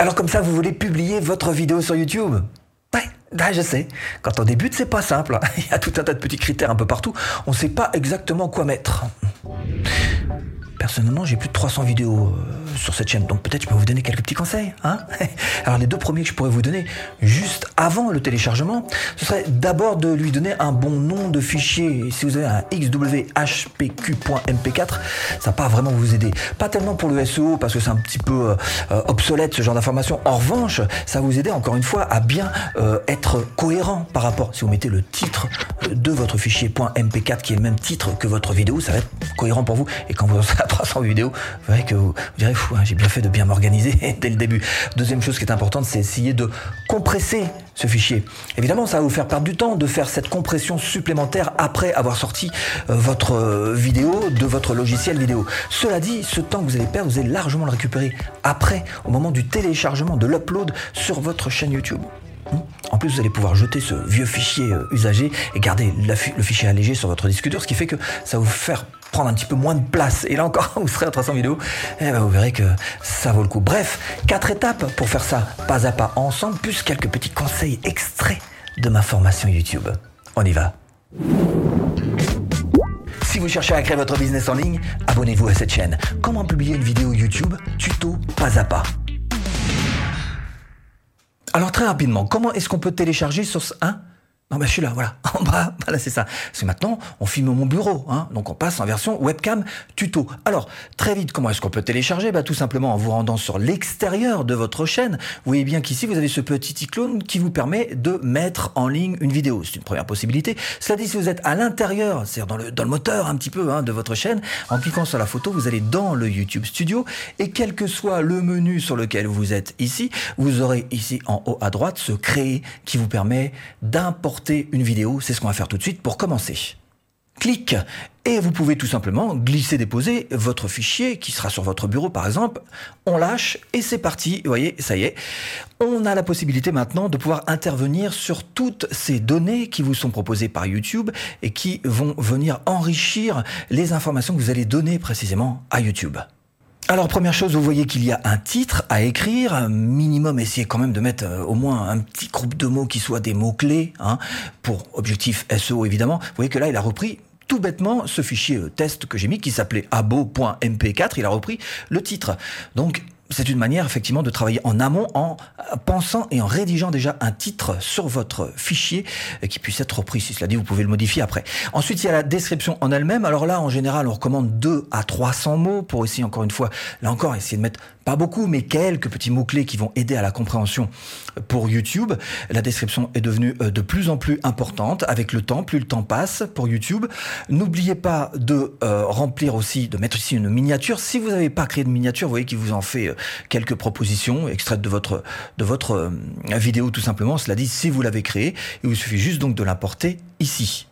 Alors comme ça, vous voulez publier votre vidéo sur YouTube? Ouais, bah, je sais. Quand on débute, c'est pas simple. Il y a tout un tas de petits critères un peu partout. On ne sait pas exactement quoi mettre. Personnellement, j'ai plus de 300 vidéos euh, sur cette chaîne, donc peut-être je peux vous donner quelques petits conseils. Hein Alors les deux premiers que je pourrais vous donner juste avant le téléchargement, ce serait d'abord de lui donner un bon nom de fichier. Si vous avez un xwhpq.mp4, ça va pas vraiment vous aider. Pas tellement pour le SEO parce que c'est un petit peu euh, obsolète ce genre d'information. En revanche, ça va vous aider encore une fois à bien euh, être cohérent par rapport. Si vous mettez le titre de votre fichier .mp4 qui est le même titre que votre vidéo, ça va être cohérent pour vous. Et quand vous 300 vidéos, vous verrez que vous, direz, hein, j'ai bien fait de bien m'organiser dès le début. Deuxième chose qui est importante, c'est essayer de compresser ce fichier. Évidemment, ça va vous faire perdre du temps de faire cette compression supplémentaire après avoir sorti euh, votre euh, vidéo de votre logiciel vidéo. Cela dit, ce temps que vous allez perdre, vous allez largement le récupérer après, au moment du téléchargement, de l'upload sur votre chaîne YouTube. En plus, vous allez pouvoir jeter ce vieux fichier euh, usagé et garder le fichier allégé sur votre disque dur, ce qui fait que ça va vous faire prendre un petit peu moins de place. Et là encore, vous serez à 300 vidéos, et eh ben vous verrez que ça vaut le coup. Bref, quatre étapes pour faire ça pas à pas ensemble, plus quelques petits conseils extraits de ma formation YouTube. On y va. Si vous cherchez à créer votre business en ligne, abonnez-vous à cette chaîne. Comment publier une vidéo YouTube? Tuto pas à pas. Alors très rapidement, comment est-ce qu'on peut télécharger sur ce... Hein? Non, ben je suis là, voilà, en bas, voilà, c'est ça. C'est maintenant, on filme mon bureau, hein, donc on passe en version webcam tuto. Alors, très vite, comment est-ce qu'on peut télécharger? Bah, Tout simplement en vous rendant sur l'extérieur de votre chaîne. Vous voyez bien qu'ici, vous avez ce petit icône qui vous permet de mettre en ligne une vidéo. C'est une première possibilité. Cela dit, si vous êtes à l'intérieur, c'est-à-dire dans le, dans le moteur un petit peu hein, de votre chaîne, en cliquant sur la photo, vous allez dans le YouTube Studio et quel que soit le menu sur lequel vous êtes ici, vous aurez ici en haut à droite ce créer qui vous permet d'importer une vidéo, c'est ce qu'on va faire tout de suite pour commencer. Clic et vous pouvez tout simplement glisser déposer votre fichier qui sera sur votre bureau par exemple. On lâche et c'est parti. Vous voyez, ça y est. On a la possibilité maintenant de pouvoir intervenir sur toutes ces données qui vous sont proposées par YouTube et qui vont venir enrichir les informations que vous allez donner précisément à YouTube. Alors première chose, vous voyez qu'il y a un titre à écrire, un minimum essayez quand même de mettre euh, au moins un petit groupe de mots qui soient des mots-clés, hein, pour objectif SEO évidemment. Vous voyez que là, il a repris tout bêtement ce fichier euh, test que j'ai mis qui s'appelait abo.mp4, il a repris le titre. Donc c'est une manière effectivement de travailler en amont en pensant et en rédigeant déjà un titre sur votre fichier qui puisse être repris. Si cela dit, vous pouvez le modifier après. Ensuite, il y a la description en elle-même. Alors là, en général, on recommande 2 à 300 mots pour essayer encore une fois, là encore, essayer de mettre pas beaucoup, mais quelques petits mots-clés qui vont aider à la compréhension pour YouTube. La description est devenue euh, de plus en plus importante avec le temps, plus le temps passe pour YouTube. N'oubliez pas de euh, remplir aussi, de mettre ici une miniature. Si vous n'avez pas créé de miniature, vous voyez qu'il vous en fait euh, quelques propositions extraites de votre, de votre vidéo tout simplement. Cela dit, si vous l'avez créé, il vous suffit juste donc de l'importer ici.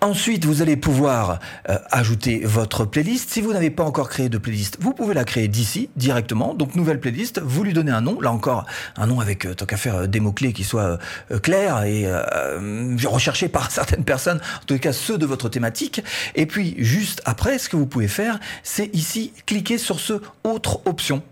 Ensuite, vous allez pouvoir euh, ajouter votre playlist. Si vous n'avez pas encore créé de playlist, vous pouvez la créer d'ici directement. Donc nouvelle playlist, vous lui donnez un nom. Là encore, un nom avec euh, tant qu'à faire euh, des mots clés qui soient clairs et recherchés par certaines personnes, en tout cas ceux de votre thématique. Et puis juste après, ce que vous pouvez faire, c'est ici cliquer sur ce autre option.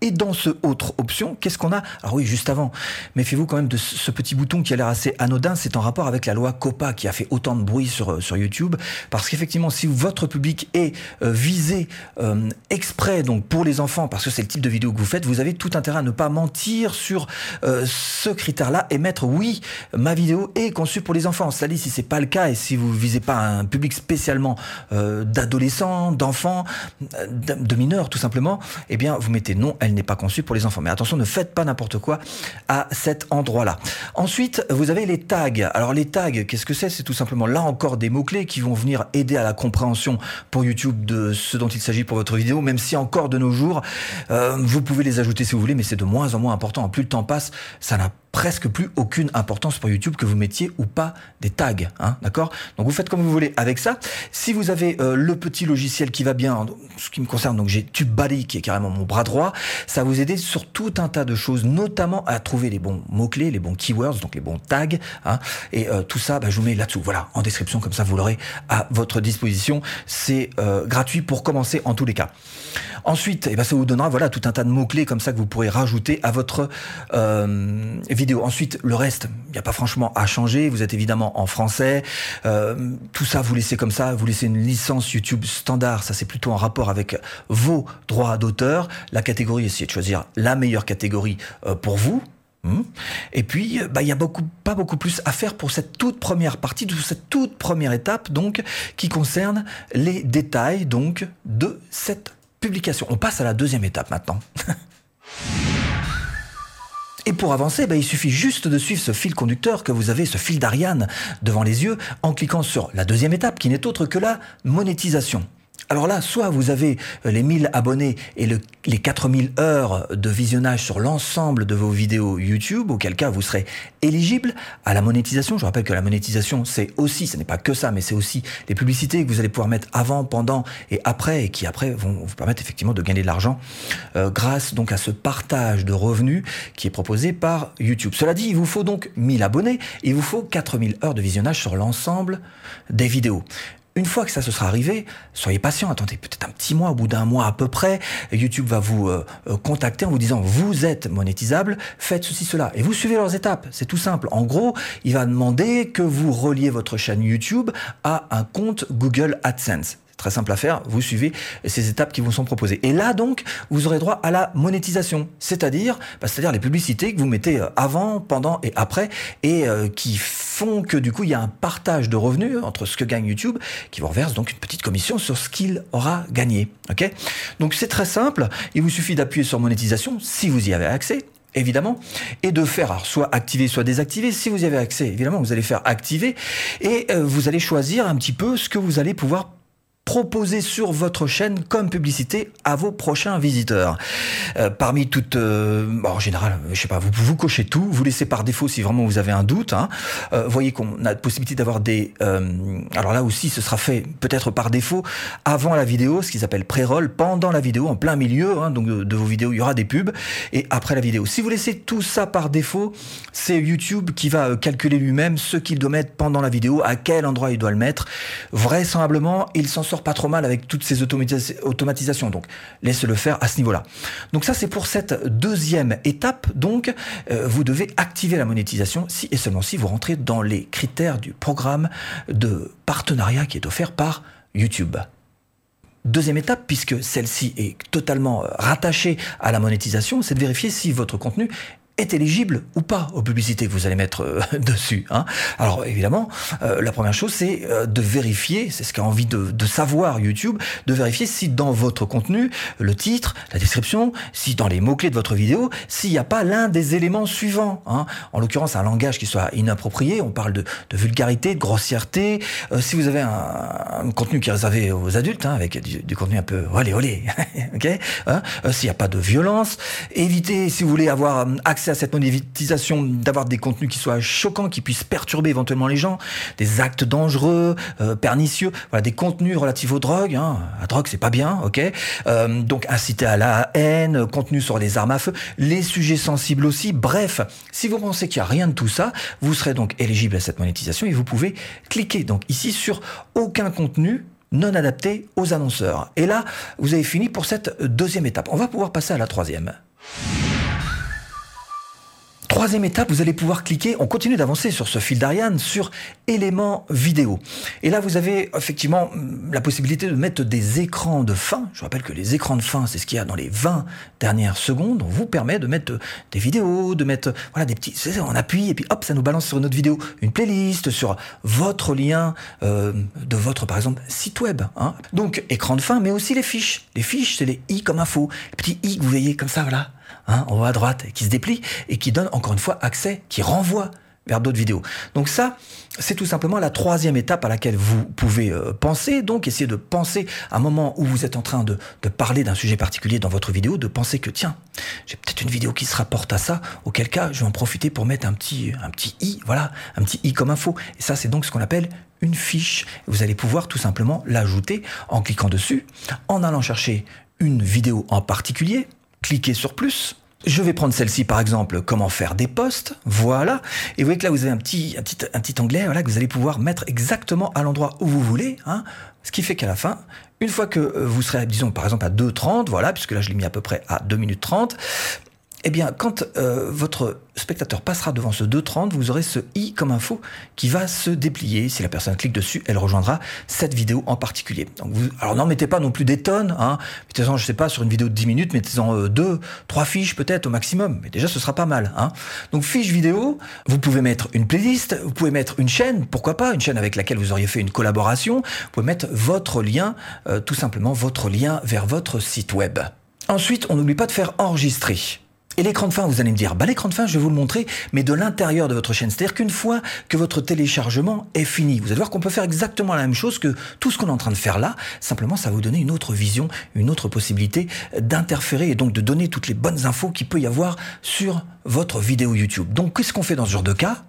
Et dans ce autre option, qu'est-ce qu'on a? Alors oui, juste avant, méfiez-vous quand même de ce petit bouton qui a l'air assez anodin. C'est en rapport avec la loi COPA qui a fait autant de bruit sur, euh, sur YouTube. Parce qu'effectivement, si votre public est euh, visé euh, exprès donc pour les enfants, parce que c'est le type de vidéo que vous faites, vous avez tout intérêt à ne pas mentir sur ce critère-là et mettre oui, ma vidéo est conçue pour les enfants. Dit, si c'est pas le cas et si vous visez pas un public spécialement d'adolescents, d'enfants, de mineurs tout simplement, eh bien vous mettez non n'est pas conçue pour les enfants. Attention, ne faites pas n'importe quoi à cet endroit-là. Ensuite, vous avez les tags. Alors les tags, qu'est-ce que c'est? C'est tout simplement là encore des mots-clés qui vont venir aider à la compréhension pour YouTube de ce dont il s'agit pour votre vidéo, même si encore de nos jours, euh, vous pouvez les ajouter si vous voulez, mais c'est de moins en moins important. Plus le temps passe, ça n'a presque plus aucune importance pour YouTube que vous mettiez ou pas des tags, hein, d'accord? Donc vous faites comme vous voulez avec ça. Si vous avez euh, le petit logiciel qui va bien, ce qui me concerne, donc j'ai TubeBuddy qui est carrément mon bras droit, ça vous aider sur tout un tas de choses, notamment à trouver les bons mots-clés, les bons keywords, donc les bons tags, hein, et euh, tout ça, bah, je vous mets là-dessous, voilà, en description, comme ça vous l'aurez à votre disposition. C'est euh, gratuit pour commencer en tous les cas. Ensuite, eh ben, ça vous donnera voilà tout un tas de mots-clés comme ça que vous pourrez rajouter à votre vidéo. Ensuite, le reste, il n'y a pas franchement à changer. Vous êtes évidemment en français. Euh, tout ça, vous laissez comme ça. Vous laissez une licence YouTube standard. Ça, c'est plutôt en rapport avec vos droits d'auteur. La catégorie, essayez de choisir la meilleure catégorie euh, pour vous. Hmm. Et puis, euh, bah, il y a pas beaucoup plus à faire pour cette toute première partie, de cette toute première étape, donc, qui concerne les détails, donc, de cette publication. On passe à la deuxième étape maintenant. Et pour avancer, bah, il suffit juste de suivre ce fil conducteur que vous avez, ce fil d'Ariane devant les yeux, en cliquant sur la deuxième étape qui n'est autre que la monétisation. Alors là, soit vous avez euh, les 1000 abonnés et les 4000 heures de visionnage sur l'ensemble de vos vidéos YouTube, auquel cas vous serez éligible à la monétisation. Je rappelle que la monétisation, c'est aussi, ce n'est pas que ça, mais c'est aussi les publicités que vous allez pouvoir mettre avant, pendant et après, et qui après vont vous permettre effectivement de gagner de l'argent euh, grâce donc à ce partage de revenus qui est proposé par YouTube. Cela dit, il vous faut donc 1000 abonnés, et il vous faut 4000 heures de visionnage sur l'ensemble des vidéos. Une fois que ça se sera arrivé, soyez patient, attendez peut-être un petit mois, au bout d'un mois à peu près, YouTube va vous euh, euh, contacter en vous disant vous êtes monétisable, faites ceci, cela. Et vous suivez leurs étapes, c'est tout simple. En gros, il va demander que vous reliez votre chaîne YouTube à un compte Google AdSense. Très simple à faire, vous suivez ces étapes qui vous sont proposées. Et là donc, vous aurez droit à la monétisation, c'est-à-dire, bah, c'est-à-dire les publicités que vous mettez euh, avant, pendant et après, et euh, qui font que du coup il y a un partage de revenus entre ce que gagne YouTube, qui vous reverse donc une petite commission sur ce qu'il aura gagné. Ok? Donc c'est très simple. Il vous suffit d'appuyer sur monétisation si vous y avez accès évidemment, et de faire soit activer, soit désactiver. Si vous y avez accès, évidemment, vous allez faire activer, et euh, vous allez choisir un petit peu ce que vous allez pouvoir proposer sur votre chaîne comme publicité à vos prochains visiteurs. Euh, parmi toutes, euh, en général, je sais pas, vous vous cochez tout, vous laissez par défaut si vraiment vous avez un doute. Hein. Euh, voyez qu'on a la possibilité d'avoir des, euh, alors là aussi, ce sera fait peut-être par défaut avant la vidéo, ce qu'ils appellent pré-roll, pendant la vidéo, en plein milieu, hein, donc de, vos vidéos, il y aura des pubs et après la vidéo. Si vous laissez tout ça par défaut, c'est YouTube qui va calculer lui-même ce qu'il doit mettre pendant la vidéo, à quel endroit il doit le mettre. Vraisemblablement, il s'en sort pas trop mal avec toutes ces automatisations. Donc, laissez-le faire à ce niveau-là. Donc ça, c'est pour cette deuxième étape. Donc, euh, vous devez activer la monétisation si et seulement si vous rentrez dans les critères du programme de partenariat qui est offert par YouTube. Deuxième étape, puisque celle-ci est totalement euh, rattachée à la monétisation, c'est de vérifier si votre contenu est éligible ou pas aux publicités que vous allez mettre euh, dessus. Hein. Alors évidemment, euh, la première chose, c'est euh, de vérifier, c'est ce qu'a envie de, de, savoir YouTube, de vérifier si dans votre contenu, le titre, la description, si dans les mots-clés de votre vidéo, s'il n'y a pas l'un des éléments suivants. Hein. En l'occurrence, un langage qui soit inapproprié, on parle de, de vulgarité, de grossièreté. si vous avez un, un, contenu qui est réservé aux adultes, hein, avec du, contenu un peu olé olé, ok hein, S'il n'y a pas de violence, évitez, si vous voulez avoir accès à cette monétisation d'avoir des contenus qui soient choquants, qui puissent perturber éventuellement les gens, des actes dangereux, euh, pernicieux, voilà, des contenus relatifs aux drogues. Hein. La drogue, c'est pas bien, ok. Euh, donc inciter à la haine, contenu sur les armes à feu, les sujets sensibles aussi. Bref, si vous pensez qu'il n'y a rien de tout ça, vous serez donc éligible à cette monétisation et vous pouvez cliquer donc ici sur aucun contenu non adapté aux annonceurs. Et là, vous avez fini pour cette deuxième étape. On va pouvoir passer à la troisième. Troisième étape, vous allez pouvoir cliquer, on continue d'avancer sur ce fil d'Ariane, sur éléments vidéo. Et là, vous avez effectivement mm, la possibilité de mettre des écrans de fin. Je rappelle que les écrans de fin, c'est ce qu'il y a dans les 20 dernières secondes. On vous permet de mettre des vidéos, de mettre voilà des petits... On appuie et puis hop, ça nous balance sur une autre vidéo, une playlist, sur votre lien euh, de votre, par exemple, site web. Hein. Donc, écran de fin, mais aussi les fiches. Les fiches, c'est les i comme info. Les petits i que vous voyez comme ça, voilà Hein, en haut à droite, qui se déplie et qui donne encore une fois accès, qui renvoie vers d'autres vidéos. Donc ça, c'est tout simplement la troisième étape à laquelle vous pouvez euh, penser. Donc, essayez de penser à un moment où vous êtes en train de, parler d'un sujet particulier dans votre vidéo, de penser que tiens, j'ai peut-être une vidéo qui se rapporte à ça. Auquel cas, je vais en profiter pour mettre un petit, un petit i, voilà, un petit i comme info. Et ça, c'est donc ce qu'on appelle une fiche. Vous allez pouvoir tout simplement l'ajouter en cliquant dessus, en allant chercher une vidéo en particulier, cliquez sur plus, je vais prendre celle-ci par exemple, comment faire des posts, voilà. Et vous voyez que là vous avez un petit, un petit, un petit onglet voilà, que vous allez pouvoir mettre exactement à l'endroit où vous voulez. Hein. Ce qui fait qu'à la fin, une fois que euh, vous serez, disons par exemple à 2.30, voilà, puisque là je l'ai mis à peu près à 2 minutes 30, eh bien, quand euh, votre spectateur passera devant ce 2.30, vous aurez ce i comme info qui va se déplier. Si la personne clique dessus, elle rejoindra cette vidéo en particulier. Donc alors n'en mettez pas non plus des tonnes. Hein. Mettez-en, je sais pas, sur une vidéo de 10 minutes, mettez-en euh, deux, trois fiches peut-être au maximum. Mais déjà, ce sera pas mal. Hein. Donc fiche vidéo, vous pouvez mettre une playlist, vous pouvez mettre une chaîne, pourquoi pas, une chaîne avec laquelle vous auriez fait une collaboration. Vous pouvez mettre votre lien, euh, tout simplement votre lien vers votre site web. Ensuite, on n'oublie pas de faire enregistrer. Et l'écran de fin, vous allez me dire, bah, l'écran de fin, je vais vous le montrer, mais de l'intérieur de votre chaîne. C'est-à-dire qu'une fois que votre téléchargement est fini, vous allez voir qu'on peut faire exactement la même chose que tout ce qu'on est en train de faire là. Simplement, ça va vous donner une autre vision, une autre possibilité d'interférer et donc de donner toutes les bonnes infos qu'il peut y avoir sur votre vidéo YouTube. Donc, qu'est-ce qu'on fait dans ce genre de cas?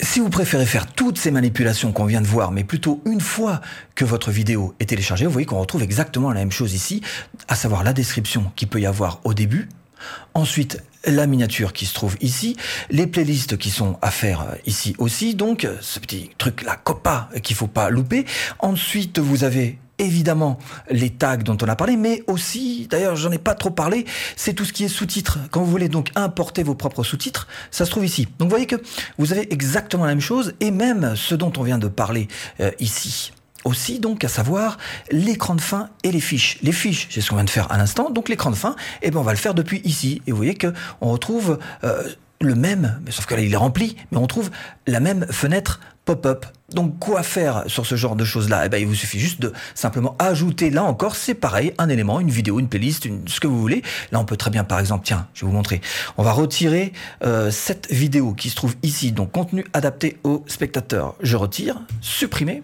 Si vous préférez faire toutes ces manipulations qu'on vient de voir, mais plutôt une fois que votre vidéo est téléchargée, vous voyez qu'on retrouve exactement la même chose ici, à savoir la description qu'il peut y avoir au début, Ensuite, la miniature qui se trouve ici, les playlists qui sont à faire euh, ici aussi, donc euh, ce petit truc la copa qu'il faut pas louper. Ensuite, vous avez évidemment les tags dont on a parlé, mais aussi, d'ailleurs j'en ai pas trop parlé, c'est tout ce qui est sous-titres. Quand vous voulez donc importer vos propres sous-titres, ça se trouve ici. Donc vous voyez que vous avez exactement la même chose, et même ce dont on vient de parler euh, ici aussi donc à savoir l'écran de fin et les fiches. Les fiches, c'est ce qu'on vient de faire à l'instant, donc l'écran de fin, eh ben on va le faire depuis ici. Et vous voyez que on retrouve euh, le même, sauf que là il est rempli, mais on trouve la même fenêtre pop-up. Donc quoi faire sur ce genre de choses-là? Eh ben il vous suffit juste de simplement ajouter là encore, c'est pareil, un élément, une vidéo, une playlist, ce que vous voulez. Là on peut très bien par exemple, tiens, je vais vous montrer. On va retirer euh, cette vidéo qui se trouve ici, donc contenu adapté au spectateur. Je retire, supprimer.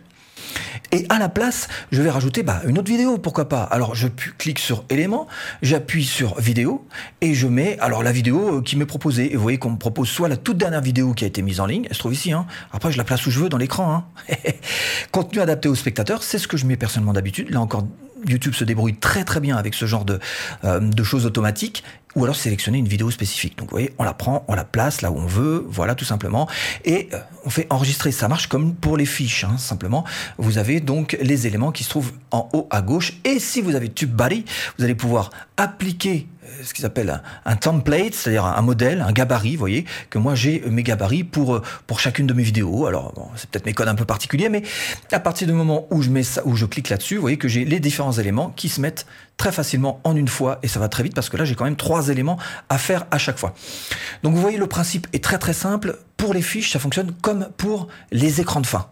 Et à la place, je vais rajouter bah, une autre vidéo, pourquoi pas. Alors je clique sur éléments, j'appuie sur vidéo et je mets alors la vidéo euh, qui m'est proposée. Et vous voyez qu'on me propose soit la toute dernière vidéo qui a été mise en ligne, elle se trouve ici. Hein. Après je la place où je veux dans l'écran. Hein. Contenu adapté au spectateur, c'est ce que je mets personnellement d'habitude. Là encore, YouTube se débrouille très très bien avec ce genre de, euh, de choses automatiques ou alors sélectionner une vidéo spécifique. Donc vous voyez, on la prend, on la place là où on veut, voilà tout simplement, et euh, on fait enregistrer. Ça marche comme pour les fiches, hein, simplement. Vous avez donc les éléments qui se trouvent en haut à gauche, et si vous avez TubeBuddy, vous allez pouvoir appliquer euh, ce qu'ils appellent un, template, c'est-à-dire un, modèle, un gabarit, vous voyez, que moi j'ai mes gabarits pour, euh, pour chacune de mes vidéos. Alors, bon, c'est peut-être mes codes un peu particuliers, mais à partir du moment où je mets ça, où je clique là-dessus, vous voyez que j'ai les différents éléments qui se mettent très facilement en une fois, et ça va très vite parce que là j'ai quand même trois éléments à faire à chaque fois. Donc vous voyez, le principe est très très simple. Pour les fiches, ça fonctionne comme pour les écrans de fin.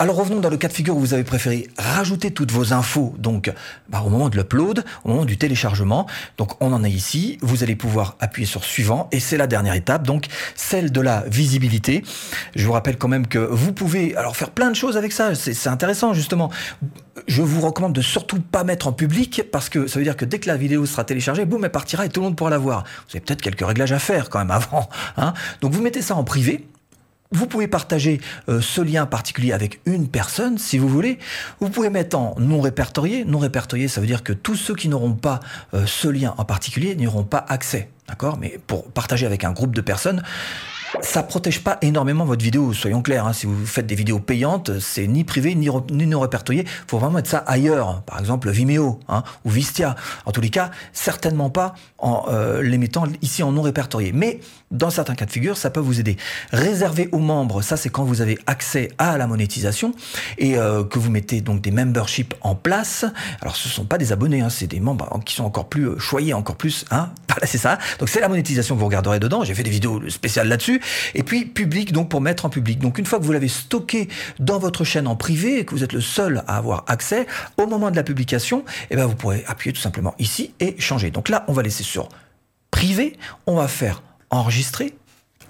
Alors revenons dans le cas de figure où vous avez préféré rajouter toutes vos infos donc bah, au moment de l'upload, au moment du téléchargement. Donc on en est ici, vous allez pouvoir appuyer sur suivant et c'est la dernière étape, donc celle de la visibilité. Je vous rappelle quand même que vous pouvez alors faire plein de choses avec ça, c'est intéressant justement. Je vous recommande de surtout pas mettre en public parce que ça veut dire que dès que la vidéo sera téléchargée, boum, elle partira et tout le monde pourra la voir. Vous avez peut-être quelques réglages à faire quand même avant. Hein donc vous mettez ça en privé, vous pouvez partager euh, ce lien particulier avec une personne, si vous voulez. Vous pouvez mettre en non répertorié. Non répertorié, ça veut dire que tous ceux qui n'auront pas euh, ce lien en particulier n'auront pas accès. D'accord? Mais pour partager avec un groupe de personnes, ça protège pas énormément votre vidéo, soyons clairs. Hein. si vous faites des vidéos payantes, c'est ni privé ni, non répertorié. Il faut vraiment mettre ça ailleurs, par exemple Vimeo hein, ou Vistia. En tous les cas, certainement pas en euh, les mettant ici en non répertorié. Mais dans certains cas de figure, ça peut vous aider. Réservé aux membres, ça c'est quand vous avez accès à la monétisation et euh, que vous mettez donc des memberships en place. Alors ce sont pas des abonnés, hein, c'est des membres qui sont encore plus euh, choyés, encore plus. Hein. Voilà, c'est ça. Donc c'est la monétisation que vous regarderez dedans. J'ai fait des vidéos spéciales là-dessus. Et puis public, donc pour mettre en public. Donc une fois que vous l'avez stocké dans votre chaîne en privé et que vous êtes le seul à avoir accès, au moment de la publication, eh ben vous pourrez appuyer tout simplement ici et changer. Donc là, on va laisser sur privé, on va faire enregistrer.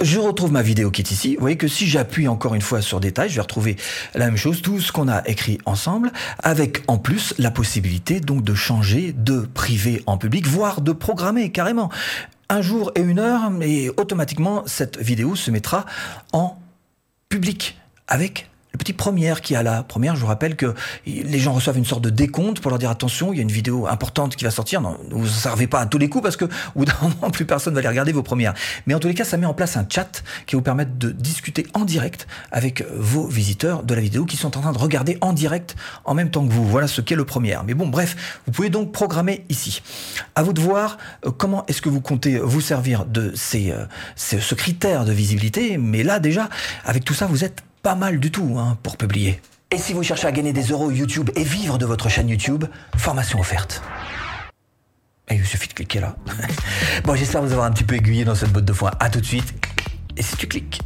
Je retrouve ma vidéo qui est ici. Vous voyez que si j'appuie encore une fois sur détail, je vais retrouver la même chose, tout ce qu'on a écrit ensemble, avec en plus la possibilité donc de changer de privé en public, voire de programmer carrément un jour et une heure, et automatiquement cette vidéo se mettra en public avec petite première qui a la première. Je vous rappelle que les gens reçoivent une sorte de décompte pour leur dire attention, il y a une vidéo importante qui va sortir. Vous ne servez pas à tous les coups parce que au bout d'un moment, plus personne va aller regarder vos premières. Mais en tous les cas, ça met en place un chat qui vous permet de discuter en direct avec vos visiteurs de la vidéo qui sont en train de regarder en direct en même temps que vous. Voilà ce qu'est le premier. Mais bon, bref, vous pouvez donc programmer ici. À vous de voir euh, comment est-ce que vous comptez vous servir de ces, euh, ce critère de visibilité. Mais là, déjà, avec tout ça, vous êtes pas mal du tout hein, pour publier. Et si vous cherchez à gagner des euros YouTube et vivre de votre chaîne YouTube, formation offerte. Et il suffit de cliquer là. bon, j'espère vous avoir un petit peu aiguillé dans cette botte de foin. À tout de suite. Et si tu cliques